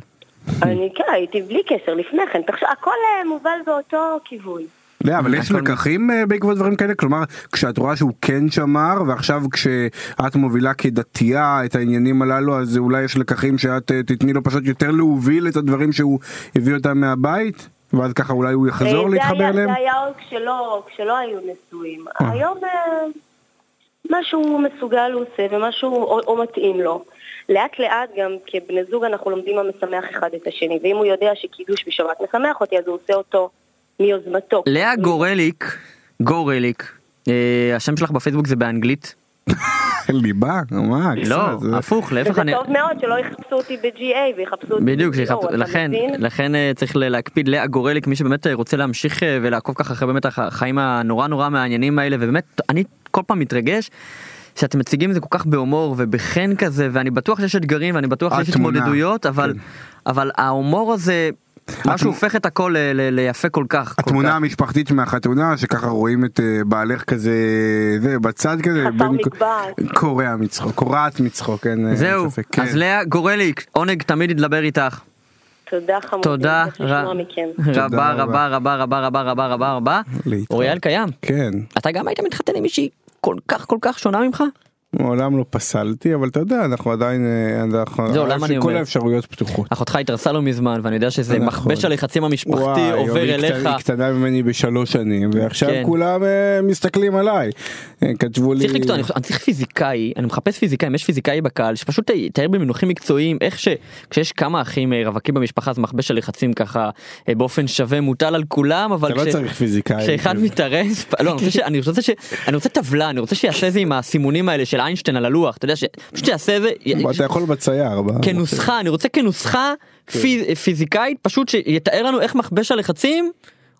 אני כן, הייתי בלי קשר לפני כן, תחשוב, הכל אה, מובל באותו כיוון. לא, אבל יש לקחים אה, בעקבות דברים כאלה? כלומר, כשאת רואה שהוא כן שמר, ועכשיו כשאת מובילה כדתייה את העניינים הללו, אז אולי יש לקחים שאת אה, תתני לו פשוט יותר להוביל את הדברים שהוא הביא אותם מהבית? ואז ככה אולי הוא יחזור אה, להתחבר אליהם? זה היה עוד כשלא, כשלא היו נשואים. היום מה שהוא מסוגל הוא עושה ומה שהוא או, או מתאים לו. לאט לאט גם כבני זוג אנחנו לומדים מה משמח אחד את השני, ואם הוא יודע שקידוש בשבת משמח אותי אז הוא עושה אותו מיוזמתו. לאה גורליק גורליק אה, השם שלך בפייסבוק זה באנגלית. ליבה? מה? לא זה- הפוך להפך אני. טוב מאוד שלא יחפשו אותי ב-GA ויחפשו אותי בדיוק, לכן? לכן אה, צריך להקפיד לאה גורליק, מי שבאמת אה, רוצה להמשיך אה, ולעקוב ככה אחרי באמת החיים הנורא נורא מעניינים האלה, ובאמת אני כל פעם מתרגש. שאתם מציגים את זה כל כך בהומור ובחן כזה ואני בטוח שיש אתגרים ואני בטוח שיש התמונה, התמודדויות אבל כן. אבל ההומור הזה משהו הופך את הכל ל- ל- ליפה כל כך. התמונה. המשפחתית מהחתונה שככה רואים את אה, בעלך כזה זה בצד כזה חסר מגבעת. קורע מצחוק קורעת מצחוק אין אה, זהו ספק, כן. אז לאה גורליק עונג תמיד לדבר איתך. תודה חמודי, תודה. רבה רבה. רבה רבה רבה רבה רבה רבה. אוריאל קיים. כן אתה גם היית מתחתן עם מישהי כל כך כל כך שונה ממך? מעולם לא פסלתי אבל אתה יודע אנחנו עדיין אה, אנחנו זהו, למה אני כל אומר? האפשרויות פתוחות. אחותך התארסה לא מזמן ואני יודע שזה נכון. מכבש הלחצים המשפחתי וואי, עובר היא אליך. קטנה- היא קטנה ממני בשלוש שנים ועכשיו כן. כולם אה, מסתכלים עליי. אה, כתבו לי. צריך לכתוב, אני, אני צריך פיזיקאי, אני מחפש פיזיקאי, אם יש פיזיקאי בקהל שפשוט יתאר במינוחים מקצועיים איך שכשיש כמה אחים רווקים במשפחה אז מכבש הלחצים ככה באופן שווה מוטל על כולם אבל לא צריך פיזיקאי. כשאחד מתארס, לא, אני רוצה אני טבלה, אני רוצה שיעשה את זה עם הסימונים האלה של של איינשטיין על הלוח אתה יודע שפשוט יעשה את זה אתה יכול בצייר. כנוסחה אני רוצה כנוסחה פיז- פיזיקאית פשוט שיתאר לנו איך מכבש הלחצים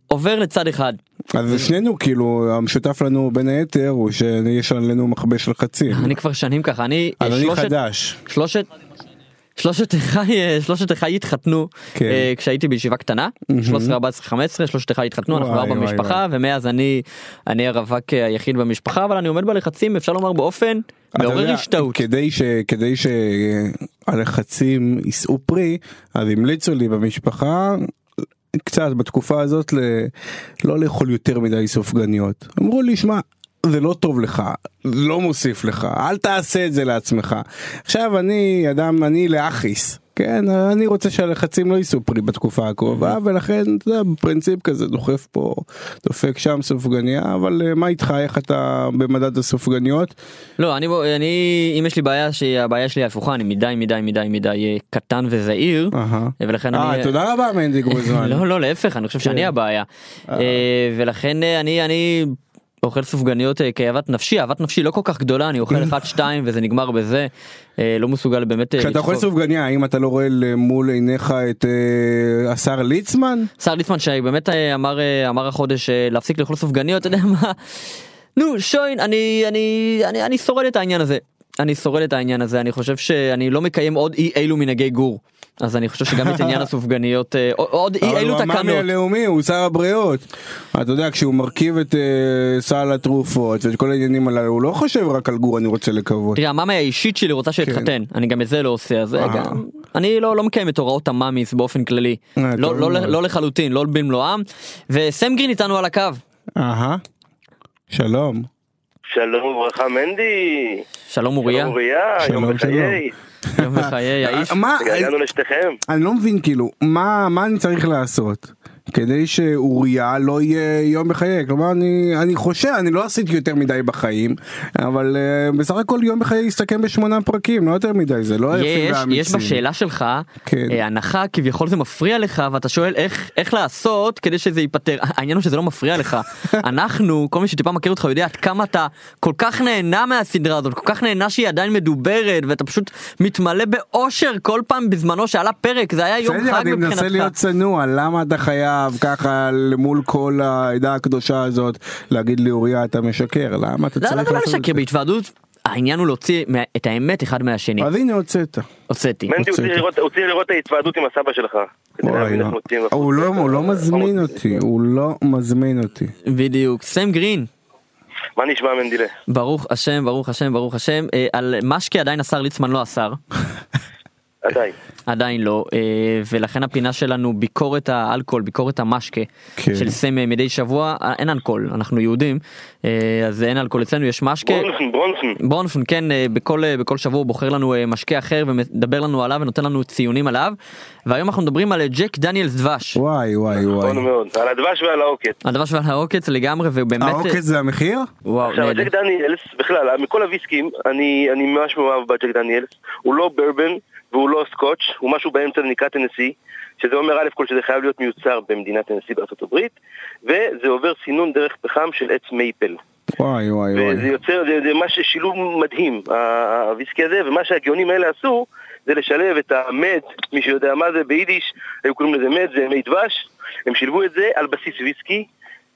עובר לצד אחד. אז שנינו כאילו המשותף לנו בין היתר הוא שיש עלינו מכבש לחצים. אני כבר שנים ככה אני אז אני חדש. שלושת שלושת אחיי אה, שלושת אחיי התחתנו כן. אה, כשהייתי בישיבה קטנה 13 14 15 שלושת אחיי התחתנו אנחנו וואי, ארבע וואי, במשפחה ומאז אני אני הרווק אה, היחיד במשפחה אבל אני עומד בלחצים אפשר לומר באופן מעורר השתאות. כדי ש... כדי שהלחצים יישאו פרי אז המליצו לי במשפחה קצת בתקופה הזאת ל... לא לאכול יותר מדי סופגניות אמרו לי שמע. זה לא טוב לך, לא מוסיף לך, אל תעשה את זה לעצמך. עכשיו אני אדם, אני לאחיס, כן, אני רוצה שהלחצים לא יישאו פרי בתקופה הקרובה, ולכן, אתה יודע, בפרינציפ כזה דוחף פה, דופק שם סופגניה, אבל אה, מה איתך, איך אתה במדד הסופגניות? לא אני אני אם יש לי בעיה שהבעיה שלי הפוכה אני מדי מדי מדי מדי אה, קטן וזעיר אהה. ולכן אה, אני תודה רבה מנדי גרוזמן. לא לא להפך אני חושב שאני הבעיה אה, ולכן אה, אני אני אוכל סופגניות אה, כאהבת נפשי אהבת נפשי לא כל כך גדולה אני אוכל אחד שתיים וזה נגמר בזה אה, לא מסוגל באמת אה, כשאתה אוכל. סופגניה, האם אתה לא רואה מול עיניך את השר ליצמן? שר ליצמן שבאמת אמר אמר החודש להפסיק לאכול סופגניות אתה יודע מה נו שוין אני אני אני אני שורד את העניין הזה אני שורד את העניין הזה אני חושב שאני לא מקיים עוד אי אילו מנהגי גור אז אני חושב שגם את עניין הסופגניות אה, עוד אי אבל אילו הוא המאמי תקנות. הלאומי, הוא שר הבריאות. אתה יודע, כשהוא מרכיב את אה, סל התרופות ואת כל העניינים הללו, הוא לא חושב רק על גור אני רוצה לקוות. תראה המאמי האישית שלי רוצה שאתחתן אני גם את זה לא עושה אז אה. גם אני לא לא מקיים את הוראות המאמיס באופן כללי אה, לא לא. לא לחלוטין לא במלואם וסם גרין איתנו על הקו אהה. שלום. שלום וברכה מנדי. שלום אוריה שלום אוריה, יום בחיי. יום בחיי האיש מה, הגענו לשתיכם. אני לא מבין כאילו, מה מה אני צריך לעשות? כדי שאוריה לא יהיה יום בחיי, כלומר אני, אני חושב, אני לא עשיתי יותר מדי בחיים, אבל uh, בסך הכל יום בחיי יסתכם בשמונה פרקים, לא יותר מדי, זה לא יפים יש, ואמיצים. יש בשאלה שלך כן. אה, הנחה כביכול זה מפריע לך ואתה שואל איך איך לעשות כדי שזה ייפתר העניין הוא שזה לא מפריע לך אנחנו כל מי שטיפה מכיר אותך יודע עד כמה אתה כל כך נהנה מהסדרה הזאת כל כך נהנה שהיא עדיין מדוברת ואתה פשוט מתמלא באושר כל פעם בזמנו שעלה פרק זה היה יום בסדר, חג אני מנסה מבחינתך. להיות צנוע, למה אתה חייב ככה למול כל העדה הקדושה הזאת להגיד לי אוריה אתה משקר, למה אתה לא, צריך לא, לא לשקר זה? בהתוועדות העניין הוא להוציא את האמת אחד מהשני אז הנה הוצאת. הוצאתי מנדי, הוצאת. לראות- את ההתוועדות עם הסבא שלך. הוא לא- לא מזמין לא אותי, הוא לא מזמין אותי. בדיוק סם גרין מה נשמע מנדילה? ברוך השם ברוך השם ברוך השם אה, על משקה עדיין השר ליצמן לא אסר עדיין. עדיין לא אה, ולכן הפינה שלנו ביקורת האלכוהול ביקורת המשקה כן. של סם אה, מדי שבוע אה, אין אלכוהול אנחנו יהודים אז אין אלכוהול אצלנו יש משקה. ברונסון, ברונסון. ברונסון כן בכל בכל שבוע הוא בוחר לנו משקה אחר ומדבר לנו עליו ונותן לנו ציונים עליו והיום אנחנו מדברים על ג'ק דניאלס דבש. וואי וואי נכון וואי. מאוד. על הדבש ועל העוקץ. הדבש ועל העוקץ לגמרי ובאמת העוקץ זה המחיר? וואו עכשיו. ג'ק דניאלס, בכלל, מכל הוויסקים, אני, אני ממש מאוהב בג'ק דניאלס. הוא לא בורבון והוא לא סקוץ', הוא משהו באמצע, נקרא טנסי, שזה אומר א' כל שזה חייב להיות מיוצר במדינת טנסי בארצות הברית, וזה עובר סינון דרך פחם של עץ מייפל. וואי וואי וזה וואי. יוצר, זה, זה מה ששילוב מדהים, הוויסקי הזה, ומה שהגאונים האלה עשו, זה לשלב את המד, מי שיודע מה זה ביידיש, היו קוראים לזה מד, זה מי דבש, הם שילבו את זה על בסיס ויסקי,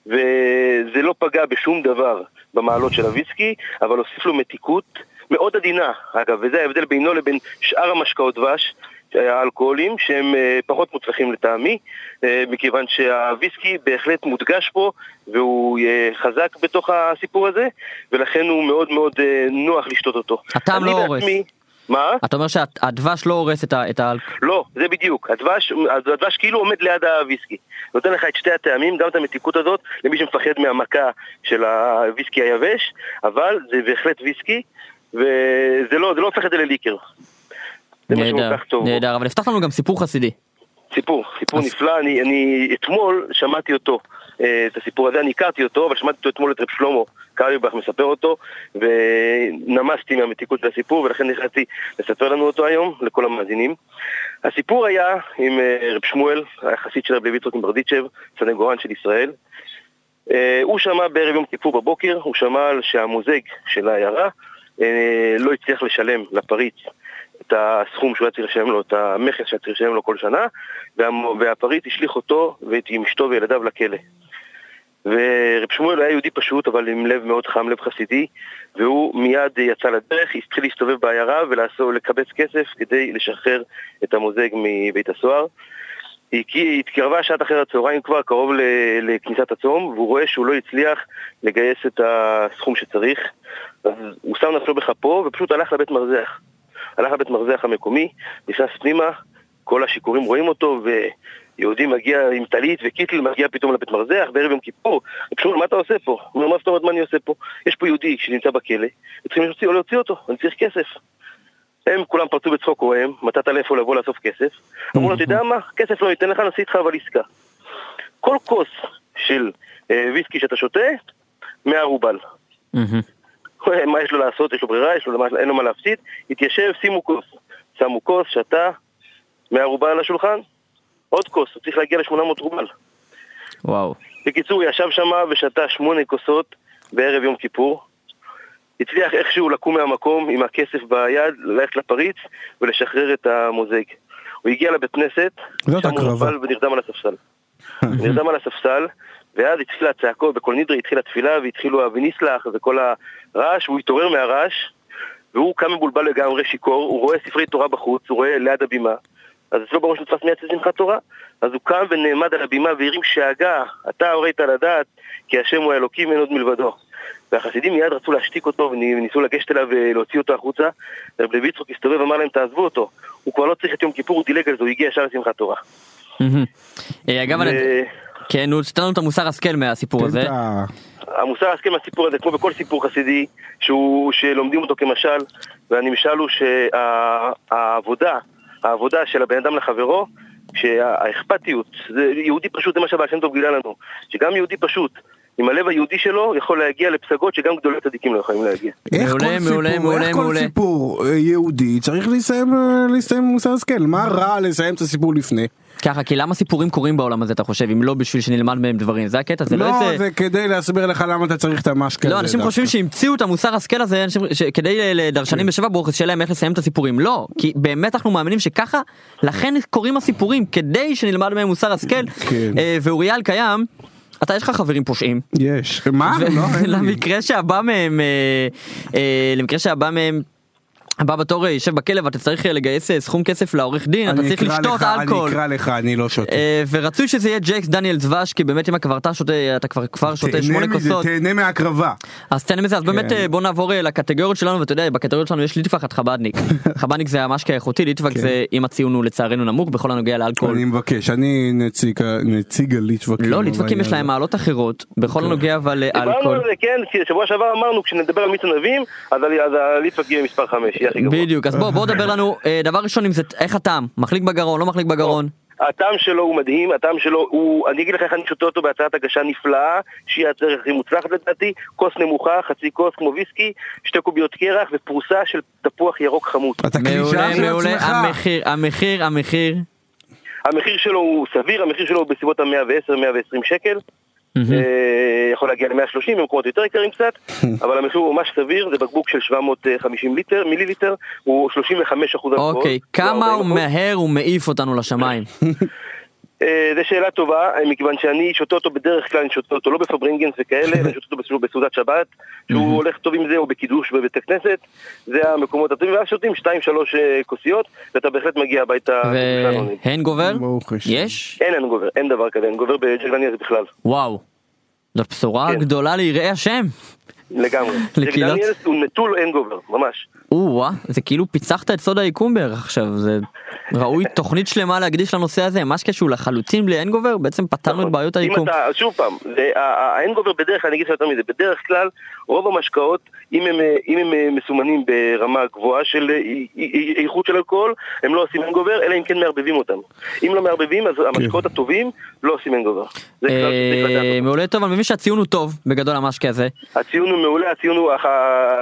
וזה לא פגע בשום דבר במעלות של הוויסקי, אבל הוסיף לו מתיקות מאוד עדינה, אגב, וזה ההבדל בינו לבין שאר המשקאות דבש. האלכוהולים שהם אה, פחות מוצלחים לטעמי, אה, מכיוון שהוויסקי בהחלט מודגש פה והוא אה, חזק בתוך הסיפור הזה, ולכן הוא מאוד מאוד נוח לשתות אותו. הטעם לא הורס. מה? אתה אומר שהדבש לא הורס את ה- את האלכוהול. לא, זה בדיוק. הדבש, הדבש כאילו עומד ליד הוויסקי. נותן לך את שתי הטעמים, גם את המתיקות הזאת, למי שמפחד מהמכה של הוויסקי היבש, אבל זה בהחלט ויסקי, וזה לא, זה לא הופך את זה לליקר. זה מה נהדר, כך טוב. נהדר, אבל הבטחת לנו גם סיפור חסידי. סיפור, סיפור אז- נפלא, אני, אני אתמול שמעתי אותו, אה, את הסיפור הזה, אני הכרתי אותו, אבל שמעתי אותו אתמול את רב שלמה קרליבך מספר אותו, ונמסתי מהמתיקות של הסיפור, ולכן נכנסתי לספר לנו אותו היום, לכל המאזינים. הסיפור היה עם אה, רב שמואל, היה חסיד של רב לוי טרוטין ברדיצ'ב, סנגורן של ישראל. אה, הוא שמע בערב יום כיפור בבוקר, הוא שמע שהמוזג של העיירה לא הצליח לשלם לפריץ את הסכום שהוא היה צריך לשלם לו, את המכס שהיה צריך לשלם לו כל שנה, וה- והפריץ השליך אותו ואת אשתו וילדיו לכלא. ורב שמואל היה יהודי פשוט, אבל עם לב מאוד חם, לב חסידי, והוא מיד יצא לדרך, התחיל להסתובב בעיירה ולקבץ כסף כדי לשחרר את המוזג מבית הסוהר. כי התקרבה שעת אחר הצהריים כבר קרוב לכניסת הצום, והוא רואה שהוא לא הצליח לגייס את הסכום שצריך, אז הוא שם נפשו בכפו ופשוט הלך לבית מרזח. הלך לבית מרזח המקומי, נכנס פנימה, כל השיכורים רואים אותו, ויהודי מגיע עם טלית וקיטל מגיע פתאום לבית מרזח בערב יום כיפור. פשוט, מה אתה עושה פה? הוא אומר, מה זאת אומרת מה אני עושה פה? יש פה יהודי שנמצא בכלא, וצריכים להוציא אותו, אני צריך כסף. הם כולם פרצו בצחוק רועם, מצאת לאיפה לבוא לאסוף כסף. אמרו לו, אתה יודע מה? כסף לא ניתן לך, נעשה איתך אבל עסקה. כל כוס של אה, ויסקי שאתה שותה, 100 רובל. מהמם. מה יש לו לעשות? יש לו ברירה? יש לו, למה- אין לו מה להפסיד? התיישב, שימו כוס. שמו כוס, שתה, 100 רובל על השולחן, עוד כוס, הוא צריך להגיע ל-800 רובל. וואו. בקיצור, ישב שם ושתה שמונה כוסות בערב יום כיפור. הצליח איכשהו לקום מהמקום עם הכסף ביד, ללכת לפריץ ולשחרר את המוזג. הוא הגיע לבית כנסת, שם הוא. נפל ונרדם על הספסל. נרדם על הספסל, ואז התחילה הצעקות, בכל נדרי התחילה תפילה והתחילו הווניסלח וכל הרעש, והוא התעורר מהרעש, והוא קם מבולבל לגמרי, שיכור, הוא רואה ספרי תורה בחוץ, הוא רואה ליד הבימה, אז אצלו בראש נתפס מיד שמחת תורה, אז הוא קם ונעמד על הבימה והרים שאגה, אתה הורית לדעת, כי השם הוא האלוקים אין עוד מלבדו. והחסידים מיד רצו להשתיק אותו וניסו לגשת אליו ולהוציא אותו החוצה. רב לוי יצחק הסתובב ואמר להם תעזבו אותו, הוא כבר לא צריך את יום כיפור, הוא דילג על זה, הוא הגיע ישר לשמחת תורה. אה, אגב, כן, נו, תן לנו את המוסר השכל מהסיפור הזה. המוסר ההסכם מהסיפור הזה, כמו בכל סיפור חסידי, שהוא, שלומדים אותו כמשל, והנמשל הוא שהעבודה, העבודה של הבן אדם לחברו, שהאכפתיות, יהודי פשוט, זה מה שהבעל שם טוב גילה לנו, שגם יהודי פשוט, עם הלב היהודי שלו, יכול להגיע לפסגות שגם גדולי צדיקים לא יכולים להגיע. איך מעולה, כל מעולה, סיפור- מעולה, איך כל מעולה. סיפור אה, יהודי צריך להסתיים אה, להסתיים עם מוסר השכל? מה רע לסיים את הסיפור לפני? ככה, כי למה סיפורים קורים בעולם הזה, אתה חושב, אם לא בשביל שנלמד מהם דברים? זה הקטע, זה לא לא, איזה... זה כדי להסביר לך למה אתה צריך את המשקה לא, אנשים דווקא. חושבים שהמציאו את המוסר השכל הזה אנשים, ש- כדי לדרשנים בשבע ברוך שיהיה להם איך לסיים את הסיפורים. לא, כי באמת אנחנו מאמינים שככה, לכן קוראים הסיפורים, כדי שנלמד מהם מוסר השכל. כן. אה, ואוריאל קיים, אתה יש לך חברים פושעים. יש. מה? לא, אין לי. למקרה שהבא מהם, אה, אה, למקרה שהבא מהם. הבא בתור אה, יושב בכלא ואתה צריך אה, לגייס אה, סכום כסף לעורך דין, אתה צריך לשתות אלכוהול. אני אקרא לך, אני לא שותה. ורצוי שזה יהיה ג'קס דניאל דבש כי באמת אם כבר אתה שותה אתה כבר כבר שותה שמונה כוסות תהנה מהקרבה. אז תהנה מזה אז באמת כן. בוא נעבור לקטגוריות שלנו ואתה יודע בקטגוריות שלנו יש ליטווח עד חבדניק חבדניק זה המשקה האיכותי ליטווח כן. זה אם הציון הוא לצערנו נמוך בכל הנוגע לאלכוהול. אני מבקש, אני נציג ה- נציג הליטבקים. לא ליטבקים יש להם מעלות אחרות בכל הנוגע אבל דיברנו על לאלכוהול. זה, כן, כי שבוע שעבר אמרנו, כשנדבר על מיץ ענבים, אז ה- אז הליטווק יהיה מספר 5, יהיה הכי גבוה. בדיוק אז בוא בוא דבר לנו אה, דבר ראשון זה איך הטעם מחליק בגרון לא מחליק בגרון. הטעם שלו הוא מדהים, הטעם שלו הוא, אני אגיד לך איך אני שותה אותו בהצעת הגשה נפלאה, שהיא הצעה הכי מוצלחת לדעתי, כוס נמוכה, חצי כוס כמו ויסקי, שתי קוביות קרח ופרוסה של תפוח ירוק חמוט. אתה קלישה של מעולה עצמך. המחיר המחיר המחיר. המחיר שלו הוא סביר, המחיר שלו הוא בסביבות ה-110-120 שקל. אה, יכול להגיע ל-130 במקומות יותר יקרים קצת, אבל המחיר הוא ממש סביר, זה בקבוק של 750 ליטר, מיליליטר, הוא 35 אחוז אלכוהול. אוקיי כמה הוא 40%. מהר הוא מעיף אותנו לשמיים. אה, זו שאלה טובה, אה, מכיוון שאני שותה אותו בדרך כלל, אני שותה אותו לא בפברינגנס וכאלה, אני שותה אותו בסעוד- בסעודת שבת, שהוא הולך טוב עם זה, או בקידוש בבית הכנסת, זה המקומות הטובים, ואז שותים 2-3 כוסיות, ואתה בהחלט מגיע הביתה. והנגובר? ברוך השם. יש? אין אין גובר, אין דבר כזה, אין גובר בג'רדניה זה בכלל, וואו. זאת בשורה כן. גדולה ליראי השם. לגמרי. לקהילות? ג'רדניאלס הוא נטול אין גובר, ממש. או-אה, זה כאילו פיצחת את סוד היקום בערך עכשיו, זה ראוי תוכנית שלמה להקדיש לנושא הזה, משקה שהוא לחלוטין בלי הנגובר, בעצם פתרנו את בעיות נכון. אם היקום. אתה, שוב פעם, זה- ה- ה- האין גובר בדרך כלל, אני אגיד לך יותר מזה, בדרך כלל רוב המשקאות, אם הם, אה, אם הם אה, מסומנים ברמה גבוהה של אה, אי- אי- איכות של אלכוהול, הם לא עושים גובר, אלא אם כן מערבבים אותם. אם לא מערבבים, אז המשקאות הטובים לא עושים גובר. מעולה טוב, אני מבין שהציון הוא טוב בגדול המשקה הזה. הציון הוא מעולה, הציון הוא אך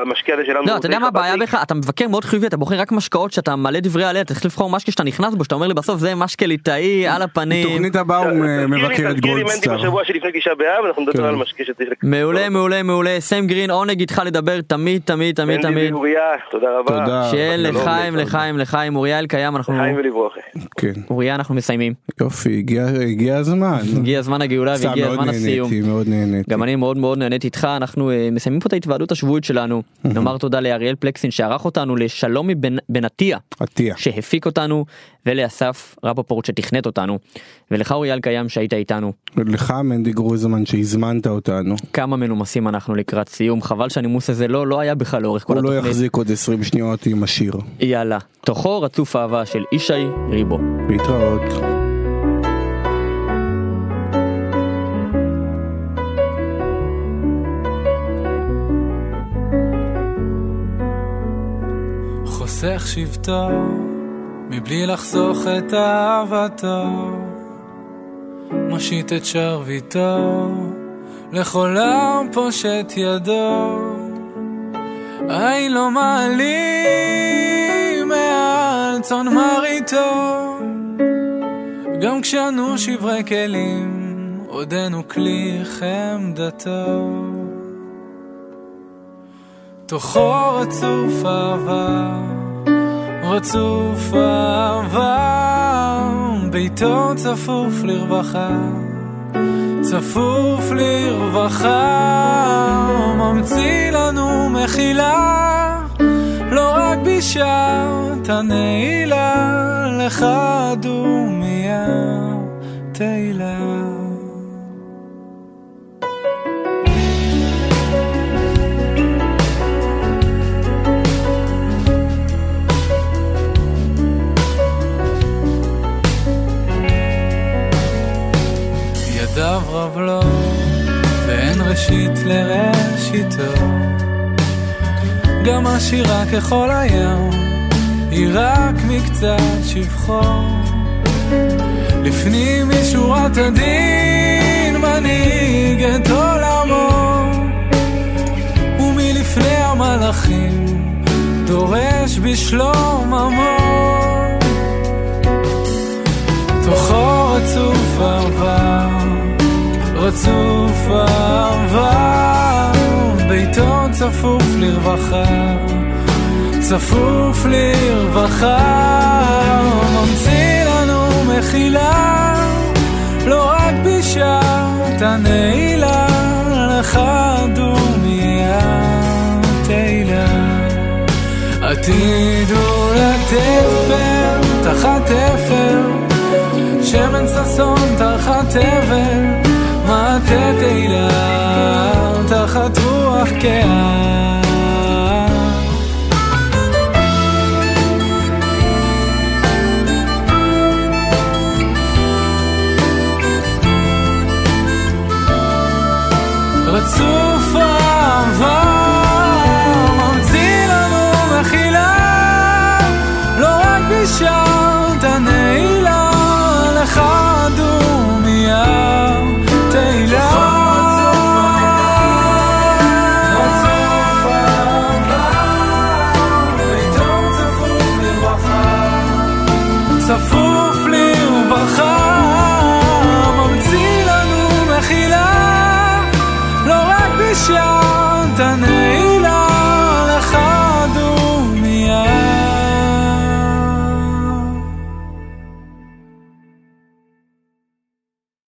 המשקיע הזה שלנו. לא, אתה יודע מה הבעיה חב"דניק. בך? אתה מבקר מאוד חיובי, אתה בוחר רק משקאות שאתה מלא דברי הלל, אתה צריך לבחור משקה שאתה נכנס בו, שאתה אומר לי בסוף זה משקה ליטאי על הפנים. תוכנית הבאה הוא מבקר את תזכיר לי מנדי גולדסטאר. בשבוע שלפני תשעה באב, אנחנו נדבר כן. על שצריך... מעולה, מעולה, מעולה. סם גרין, עונג איתך לדבר תמיד, תמיד, תמיד, תמיד. ואוריה, תודה רבה. תודה. שיהיה שלום, לחיים. לחיים, לחיים. אוריה אלקיים, אנחנו... לחיים ולברכה. כן. אוריה, אנחנו מסיימים. יופי, הגיע- הזמן. הגיע זמן הגאולה והגיע מאוד זמן הסיום. מאוד נהניתי. גם אני מאוד מאוד נהניתי איתך אנחנו אה, מסיימים פה את ההתוועדות השבועית שלנו נאמר תודה לאריאל פלקסין שערך אותנו לשלומי בן בן עטיה עטיה. שהפיק אותנו ולאסף רפופורט שתכנת אותנו ולך אוריאל קיים שהיית איתנו לך מנדי גרוזמן שהזמנת אותנו. כמה מנומסים אנחנו לקראת סיום חבל שהנימוס הזה לא לא היה בכלל לאורך כל הוא לא התוכנית יחזיק עוד 20 שניות עם השיר. יאללה תוכו רצוף אהבה של ישי ריבו. להתראות. חוסך שבטו, מבלי לחסוך את אהבתו, מושיט את שרביטו, לכל העם פושט ידו. אין לו מעלים מעל צאן מרעיתו, גם כשאנו שברי כלים, עודנו כלי חמדתו. תוכו רצוף אהבה, רצוף אהבה, ביתו צפוף לרווחה, צפוף לרווחה, ממציא לנו מחילה, לא רק בשעת הנעילה, לך דומיה תהילה. רב לו, ואין ראשית לראשיתו. גם עשירה ככל הים, היא רק מקצת שבחו. לפנים משורת הדין מנהיג את עולמו, ומלפני המלאכים דורש בשלום עמו. תוכו רצוף אהבה, רצוף אהבה, ביתו צפוף לרווחה, צפוף לרווחה, ממציא לנו מחילה, לא רק בשעת הנעילה, לך דומיה תהילה. עתידו לתת פר תחת אפר, שמן ששון תחת אבל, מטה תהילה תחת רוח קהל.